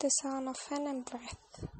the sound of venom and breath.